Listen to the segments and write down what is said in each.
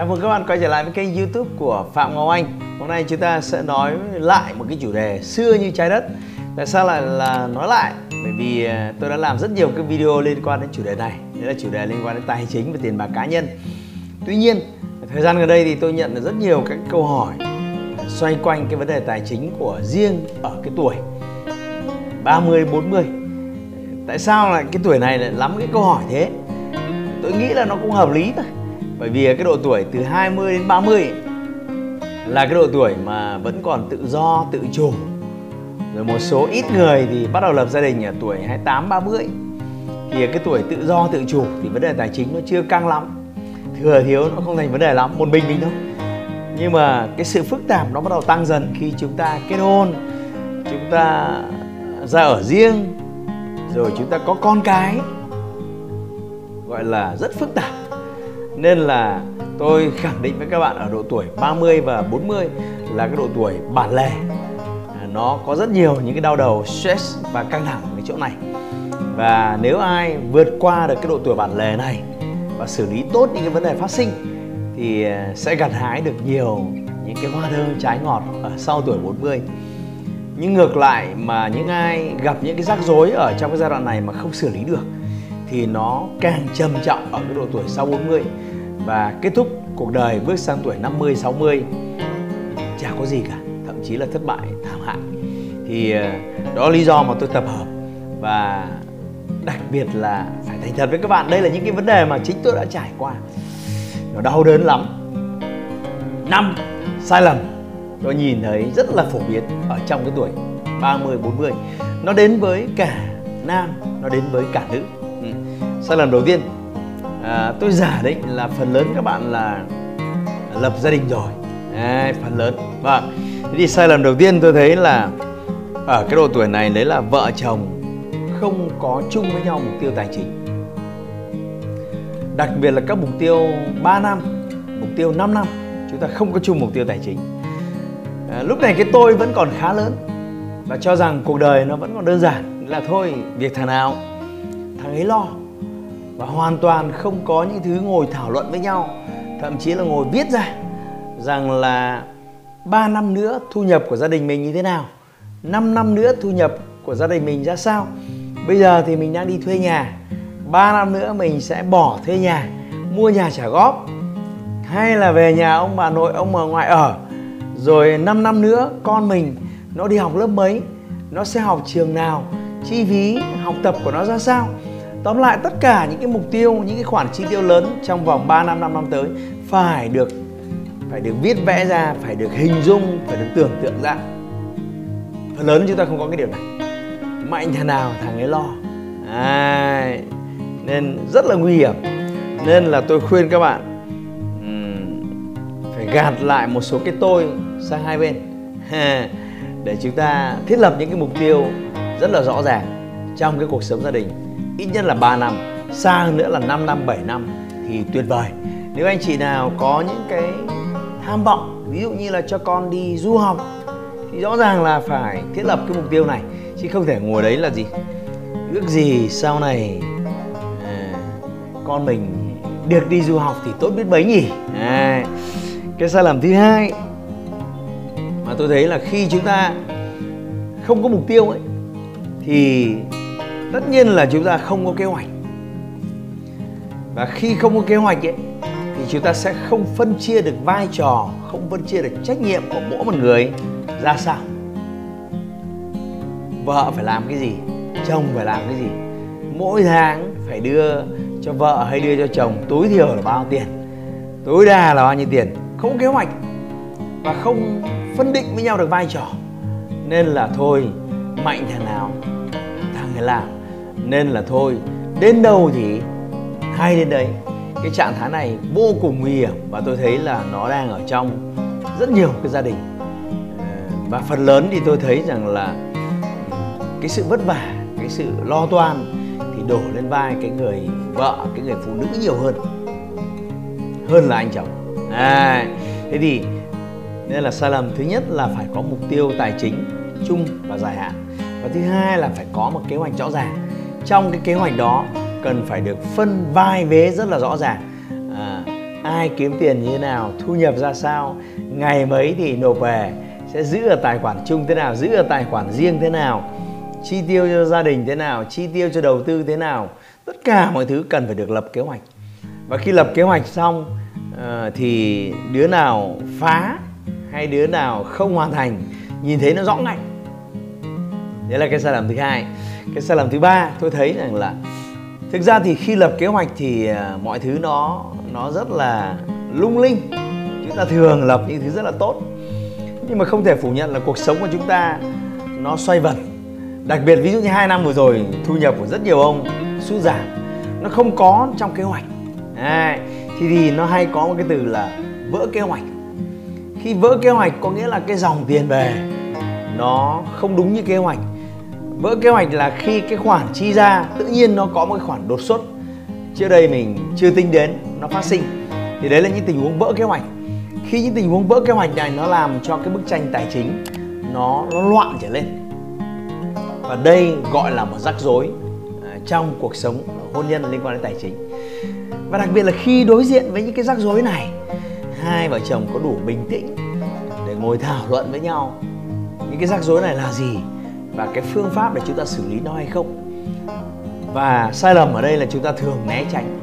Chào mừng các bạn quay trở lại với kênh youtube của Phạm Ngọc Anh. Hôm nay chúng ta sẽ nói lại một cái chủ đề xưa như trái đất. Tại sao lại là nói lại? Bởi vì à, tôi đã làm rất nhiều cái video liên quan đến chủ đề này. Đấy là chủ đề liên quan đến tài chính và tiền bạc cá nhân. Tuy nhiên, thời gian gần đây thì tôi nhận được rất nhiều các câu hỏi xoay quanh cái vấn đề tài chính của riêng ở cái tuổi 30, 40 Tại sao lại cái tuổi này lại lắm cái câu hỏi thế? Tôi nghĩ là nó cũng hợp lý thôi bởi vì cái độ tuổi từ 20 đến 30 là cái độ tuổi mà vẫn còn tự do, tự chủ. Rồi một số ít người thì bắt đầu lập gia đình ở tuổi 28 30. Thì cái tuổi tự do tự chủ thì vấn đề tài chính nó chưa căng lắm. Thừa thiếu nó không thành vấn đề lắm, một mình mình thôi. Nhưng mà cái sự phức tạp nó bắt đầu tăng dần khi chúng ta kết hôn, chúng ta ra ở riêng, rồi chúng ta có con cái gọi là rất phức tạp nên là tôi khẳng định với các bạn ở độ tuổi 30 và 40 là cái độ tuổi bản lề. À, nó có rất nhiều những cái đau đầu, stress và căng thẳng ở cái chỗ này. Và nếu ai vượt qua được cái độ tuổi bản lề này và xử lý tốt những cái vấn đề phát sinh thì à, sẽ gặt hái được nhiều những cái hoa thơm trái ngọt ở sau tuổi 40 nhưng ngược lại mà những ai gặp những cái rắc rối ở trong cái giai đoạn này mà không xử lý được thì nó càng trầm trọng ở cái độ tuổi sau 40 và kết thúc cuộc đời bước sang tuổi 50 60 chả có gì cả, thậm chí là thất bại thảm hại. Thì ờ, đó là lý do mà tôi tập hợp và đặc biệt là phải thành thật với các bạn đây là những cái vấn đề mà chính tôi đã trải qua. Nó đau đớn lắm. Năm sai lầm tôi nhìn thấy rất là phổ biến ở trong cái tuổi 30 40. Nó đến với cả nam, nó đến với cả nữ Ừ. sai lầm đầu tiên à, tôi giả định là phần lớn các bạn là lập gia đình rồi. À, phần lớn. Vâng. Thế thì sai lầm đầu tiên tôi thấy là ở cái độ tuổi này đấy là vợ chồng không có chung với nhau mục tiêu tài chính. Đặc biệt là các mục tiêu 3 năm mục tiêu 5 năm chúng ta không có chung mục tiêu tài chính. À, lúc này cái tôi vẫn còn khá lớn và cho rằng cuộc đời nó vẫn còn đơn giản. Là thôi việc thằng nào thằng ấy lo và hoàn toàn không có những thứ ngồi thảo luận với nhau, thậm chí là ngồi viết ra rằng là 3 năm nữa thu nhập của gia đình mình như thế nào 5 năm nữa thu nhập của gia đình mình ra sao. Bây giờ thì mình đang đi thuê nhà 3 năm nữa mình sẽ bỏ thuê nhà, mua nhà trả góp. Hay là về nhà ông bà nội, ông bà ngoại ở, rồi 5 năm nữa con mình nó đi học lớp mấy, nó sẽ học trường nào, chi phí học tập của nó ra sao. Tóm lại tất cả những cái mục tiêu, những cái khoản chi tiêu lớn trong vòng 3 năm 5 năm tới phải được phải được viết vẽ ra, phải được hình dung, phải được tưởng tượng ra. Phần lớn chúng ta không có cái điều này. Mạnh thằng nào thằng ấy lo. À, nên rất là nguy hiểm. Nên là tôi khuyên các bạn phải gạt lại một số cái tôi sang hai bên để chúng ta thiết lập những cái mục tiêu rất là rõ ràng trong cái cuộc sống gia đình ít nhất là 3 năm xa hơn nữa là 5 năm 7 năm thì tuyệt vời. Nếu anh chị nào có những cái tham vọng ví dụ như là cho con đi du học thì rõ ràng là phải thiết lập cái mục tiêu này chứ không thể ngồi đấy là gì. Ước gì sau này à, con mình được đi du học thì tốt biết mấy nhỉ? À, cái sai lầm thứ hai mà tôi thấy là khi chúng ta không có mục tiêu ấy thì tất nhiên là chúng ta không có kế hoạch. Và khi không có kế hoạch ấy, thì chúng ta sẽ không phân chia được vai trò, không phân chia được trách nhiệm của mỗi một người ra sao. Vợ phải làm cái gì, chồng phải làm cái gì. Mỗi tháng phải đưa cho vợ hay đưa cho chồng tối thiểu là bao tiền, tối đa là bao nhiêu tiền. Không kế hoạch và không phân định với nhau được vai trò. Nên là thôi, mạnh thằng nào nên là thôi đến đâu thì hay đến đấy. Cái trạng thái này vô cùng nguy hiểm và tôi thấy là nó đang ở trong rất nhiều cái gia đình. Ờ, và phần lớn thì tôi thấy rằng là cái sự vất vả cái sự lo toan thì đổ lên vai cái người vợ cái người phụ nữ nhiều hơn. Hơn là anh chồng. À, thế thì nên là sai lầm. Thứ nhất là phải có mục tiêu tài chính chung và dài hạn. Và thứ hai là phải có một kế hoạch rõ ràng trong cái kế hoạch đó cần phải được phân vai vế rất là rõ ràng. À, ai kiếm tiền như thế nào thu nhập ra sao ngày mấy thì nộp về sẽ giữ ở tài khoản chung thế nào giữ ở tài khoản riêng thế nào chi tiêu cho gia đình thế nào chi tiêu cho đầu tư thế nào. Tất cả mọi thứ cần phải được lập kế hoạch. Và khi lập kế hoạch xong ờ, thì đứa nào phá hay đứa nào không hoàn thành nhìn thấy nó rõ ngay. Đấy là cái sai lầm thứ hai cái sai lầm thứ ba tôi thấy rằng là thực ra thì khi lập kế hoạch thì à, mọi thứ nó nó rất là lung linh. Chúng ta thường lập những thứ rất là tốt. Nhưng mà không thể phủ nhận là cuộc sống của chúng ta nó xoay vần. Đặc biệt ví dụ như hai năm vừa rồi thu nhập của rất nhiều ông sụt giảm. Nó không có trong kế hoạch. À, thì thì nó hay có một cái từ là vỡ kế hoạch. Khi vỡ kế hoạch có nghĩa là cái dòng tiền về nó không đúng như kế hoạch vỡ kế hoạch là khi cái khoản chi ra, tự nhiên nó có một cái khoản đột xuất. Trước đây mình chưa tính đến, nó phát sinh. Thì đấy là những tình huống vỡ kế hoạch. Khi những tình huống vỡ kế hoạch này nó làm cho cái bức tranh tài chính nó nó loạn trở lên. Và đây gọi là một rắc rối à, trong cuộc sống hôn nhân liên quan đến tài chính. Và đặc biệt là khi đối diện với những cái rắc rối này, hai vợ chồng có đủ bình tĩnh để ngồi thảo luận với nhau. Những cái rắc rối này là gì? Và cái phương pháp để chúng ta xử lý nó hay không? Và sai lầm ở đây là chúng ta thường né tránh.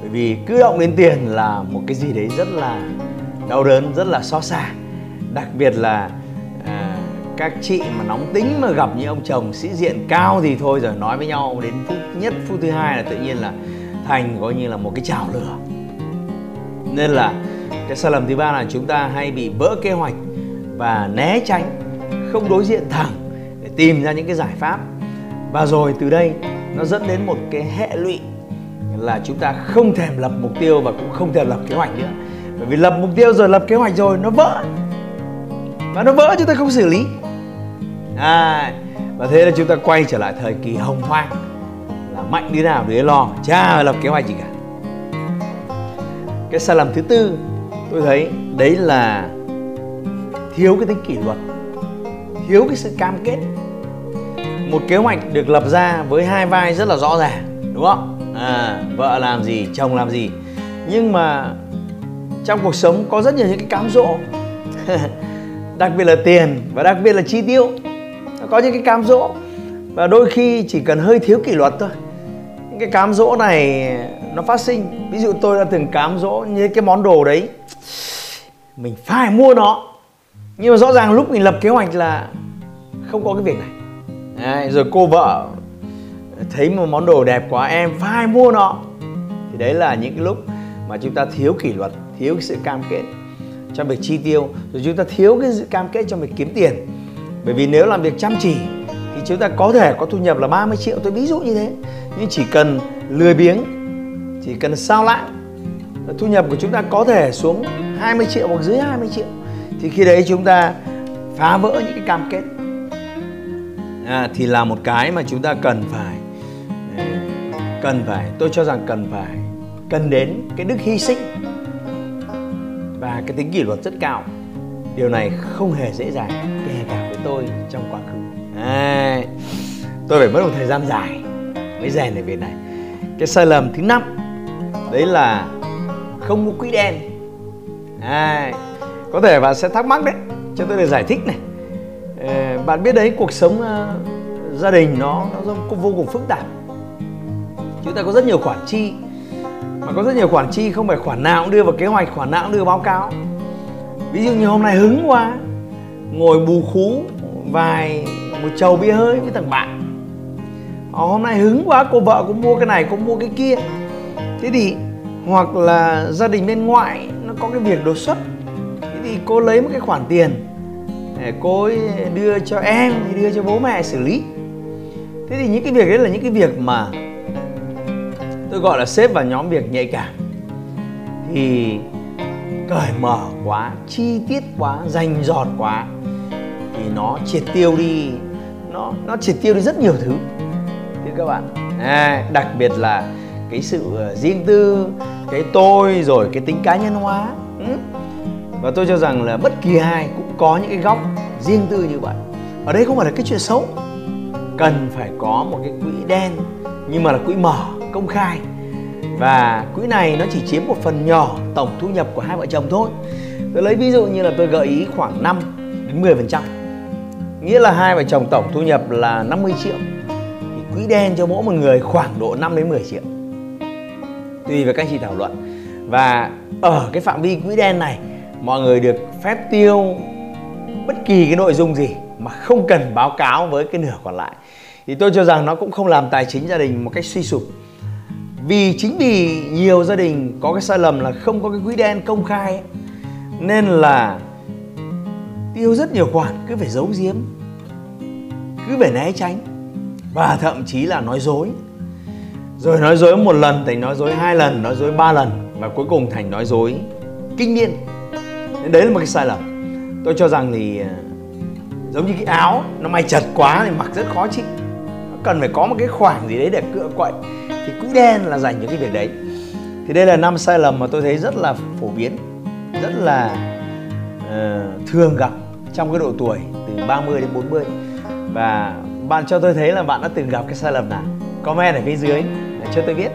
Bởi vì cứ động đến tiền là một cái gì đấy rất là đau đớn rất là xót xa. Đặc biệt là à, các chị mà nóng tính mà gặp những ông chồng sĩ diện cao thì thôi rồi nói với nhau đến phút nhất phút thứ hai là tự nhiên là thành coi như là một cái chảo lửa. Nên là cái sai lầm thứ ba là chúng ta hay bị vỡ kế hoạch và né tránh không đối diện thẳng tìm ra những cái giải pháp. Và rồi từ đây nó dẫn đến một cái hệ lụy là chúng ta không thèm lập mục tiêu và cũng không thèm lập kế hoạch nữa. Bởi vì lập mục tiêu rồi lập kế hoạch rồi nó vỡ. Và nó vỡ chúng ta không xử lý. À, và thế là chúng ta quay trở lại thời kỳ hồng hoang. Là mạnh đi nào đứa lo cha lập kế hoạch gì cả. Cái sai lầm thứ tư tôi thấy đấy là thiếu cái tính kỷ luật thiếu cái sự cam kết một kế hoạch được lập ra với hai vai rất là rõ ràng, đúng không? À vợ làm gì, chồng làm gì. Nhưng mà trong cuộc sống có rất nhiều những cái cám dỗ. Đặc biệt là tiền và đặc biệt là chi tiêu. Có những cái cám dỗ và đôi khi chỉ cần hơi thiếu kỷ luật thôi. Những cái cám dỗ này nó phát sinh. Ví dụ tôi đã từng cám dỗ như cái món đồ đấy. Mình phải mua nó. Nhưng mà rõ ràng lúc mình lập kế hoạch là không có cái việc này đấy, rồi cô vợ thấy một món đồ đẹp quá em phải mua nó. Thì đấy là những cái lúc mà chúng ta thiếu kỷ luật thiếu cái sự cam kết trong việc chi tiêu rồi chúng ta thiếu cái sự cam kết trong việc kiếm tiền. Bởi vì nếu làm việc chăm chỉ thì chúng ta có thể có thu nhập là 30 triệu. Tôi ví dụ như thế. Nhưng chỉ cần lười biếng chỉ cần sao lãng thu nhập của chúng ta có thể xuống 20 triệu hoặc dưới 20 triệu. Thì khi đấy chúng ta phá vỡ những cái cam kết à, thì là một cái mà chúng ta cần phải ừ, cần phải tôi cho rằng cần phải cần đến cái đức hy sinh và cái tính kỷ luật rất cao. Điều này không hề dễ dàng kể cả với tôi trong quá khứ. À, tôi phải mất một thời gian dài mới rèn được việc này. Cái sai lầm thứ năm đấy là không có quỹ đen. À, có thể bạn sẽ thắc mắc đấy cho tôi để giải thích này. Ờ, bạn biết đấy cuộc sống uh, gia đình nó nó vô cùng phức tạp. Chúng ta có rất nhiều khoản chi. Mà có rất nhiều khoản chi không phải khoản nào cũng đưa vào kế hoạch khoản nào cũng đưa báo cáo. Ví dụ như hôm nay hứng quá ngồi bù khú vài một chầu bia hơi với thằng bạn. Ở hôm nay hứng quá cô vợ cũng mua cái này cũng mua cái kia. Thế thì hoặc là gia đình bên ngoại nó có cái việc đột xuất. Thế thì cô lấy một cái khoản tiền cô ấy đưa cho em thì đưa cho bố mẹ xử lý. Thế thì những cái việc đấy là những cái việc mà tôi gọi là xếp vào nhóm việc nhạy cảm. Thì cởi mở quá chi tiết quá rành giọt quá thì nó triệt tiêu đi nó nó triệt tiêu đi rất nhiều thứ. Thưa các bạn à, đặc biệt là cái sự ờ, riêng tư cái tôi rồi cái tính cá nhân hóa. Ừ. và tôi cho rằng là bất kỳ ai cũng có những cái góc riêng tư như vậy ở đây không phải là cái chuyện xấu. Cần phải có một cái quỹ đen, nhưng mà là quỹ mở, công khai. Và quỹ này nó chỉ chiếm một phần nhỏ tổng thu nhập của hai vợ chồng thôi. Tôi lấy ví dụ như là tôi gợi ý khoảng 5 đến 10 phần trăm. Nghĩa là hai vợ chồng tổng thu nhập là 50 triệu. Thì quỹ đen cho mỗi một người khoảng độ 5 đến 10 triệu. Tùy vào các chị thảo luận. Và ở cái phạm vi quỹ đen này, mọi người được phép tiêu bất kỳ cái nội dung gì mà không cần báo cáo với cái nửa còn lại. Thì tôi cho rằng nó cũng không làm tài chính gia đình một cách suy sụp. Vì chính vì nhiều gia đình có cái sai lầm là không có cái quỹ đen công khai ấy, nên là tiêu rất nhiều khoản cứ phải giấu giếm cứ phải né tránh và thậm chí là nói dối. Rồi nói dối một lần thành nói dối hai lần nói dối ba lần và cuối cùng thành nói dối kinh niên nên đấy là một cái sai lầm tôi cho rằng thì ờ, giống như cái áo nó may chật quá thì mặc rất khó chịu. Nó cần phải có một cái khoảng gì đấy để cựa quậy. Thì quỹ đen là dành cho cái việc đấy. Thì đây là năm sai lầm mà tôi thấy rất là phổ biến rất là uh, thường gặp trong cái độ tuổi từ 30 đến 40 và bạn cho tôi thấy là bạn đã từng gặp cái sai lầm nào? Comment ở phía dưới để cho tôi biết.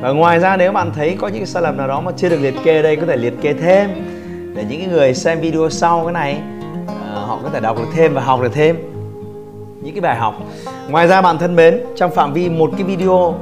Và ngoài ra nếu bạn thấy có những cái sai lầm nào đó mà chưa được liệt kê đây có thể liệt kê thêm để những cái người xem video sau cái này ờ, họ có thể đọc được thêm và học được thêm những cái bài học. Ngoài ra bạn thân mến trong phạm vi một cái video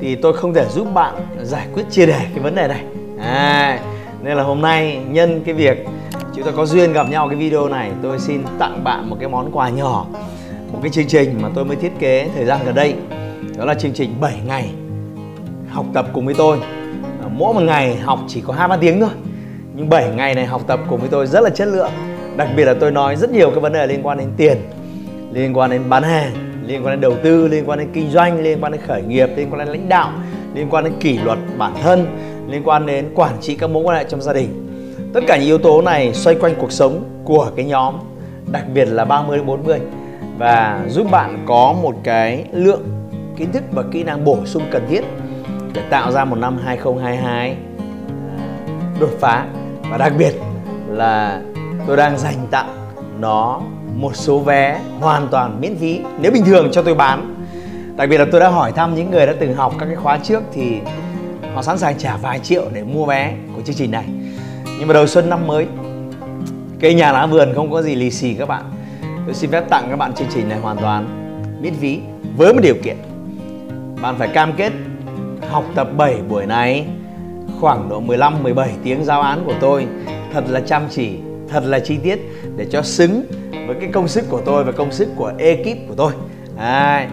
thì tôi không thể giúp bạn giải quyết chia đề cái vấn đề này. À, nên là hôm nay nhân cái việc chúng ta có duyên gặp nhau cái video này tôi xin tặng bạn một cái món quà nhỏ một cái chương trình mà tôi mới thiết kế thời gian gần đây. Đó là chương trình 7 ngày học tập cùng với tôi. Mỗi một ngày học chỉ có hai ba tiếng thôi nhưng 7 ngày này học tập cùng với tôi rất là chất lượng. Đặc biệt là tôi nói rất nhiều cái vấn đề liên quan đến tiền, liên quan đến bán hàng, liên quan đến đầu tư, liên quan đến kinh doanh, liên quan đến khởi nghiệp, liên quan đến lãnh đạo, liên quan đến kỷ luật bản thân, liên quan đến quản trị các mối quan hệ trong gia đình. Tất cả những yếu tố này xoay quanh cuộc sống của cái nhóm, đặc biệt là 30 đến 40 và giúp bạn có một cái lượng kiến thức và kỹ năng bổ sung cần thiết để tạo ra một năm 2022 đột phá và đặc biệt là tôi đang dành tặng nó một số vé hoàn toàn miễn phí, nếu bình thường cho tôi bán. Đặc biệt là tôi đã hỏi thăm những người đã từng học các cái khóa trước thì họ sẵn sàng trả vài triệu để mua vé của chương trình này. Nhưng mà đầu xuân năm mới, cây nhà lá vườn không có gì lì xì các bạn. Tôi xin phép tặng các bạn chương trình này hoàn toàn miễn phí với một điều kiện. Bạn phải cam kết học tập 7 buổi này khoảng độ 15 17 tiếng giáo án của tôi. Thật là chăm chỉ thật là chi tiết để cho xứng với cái công sức của tôi và công sức của ekip của tôi. À,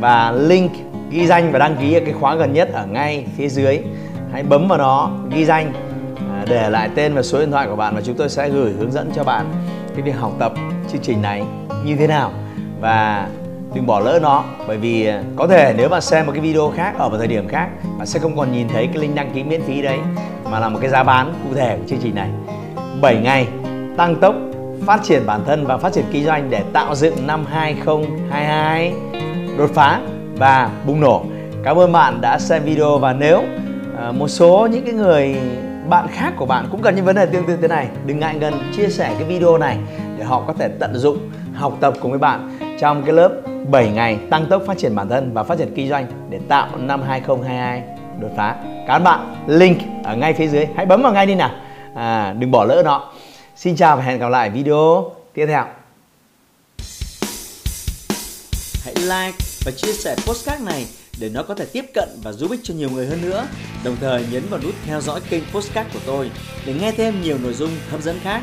và link ghi danh và đăng ký ở cái khóa gần nhất ở ngay phía dưới. Hãy bấm vào nó ghi danh à, để lại tên và số điện thoại của bạn và chúng tôi sẽ gửi hướng dẫn cho bạn cái việc học tập chương trình này như thế nào. Và đừng bỏ lỡ nó bởi vì à, có thể nếu bạn xem một cái video khác ở một thời điểm khác bạn sẽ không còn nhìn thấy cái link đăng ký miễn phí đấy mà là một cái giá bán cụ thể của chương trình này 7 ngày tăng tốc phát triển bản thân và phát triển kinh doanh để tạo dựng năm 2022 đột phá và bùng nổ. Cảm ơn bạn đã xem video và nếu à, một số những cái người bạn khác của bạn cũng cần những vấn đề tương tự thế này, đừng ngại ngần chia sẻ cái video này để họ có thể tận dụng học tập cùng với bạn trong cái lớp 7 ngày tăng tốc phát triển bản thân và phát triển kinh doanh để tạo năm 2022 đột phá. các bạn, link ở ngay phía dưới, hãy bấm vào ngay đi nào. À, đừng bỏ lỡ nó. Xin chào và hẹn gặp lại video tiếp theo. Hãy like và chia sẻ postcard này để nó có thể tiếp cận và giúp ích cho nhiều người hơn nữa. Đồng thời nhấn vào nút theo dõi kênh postcard của tôi để nghe thêm nhiều nội dung hấp dẫn khác.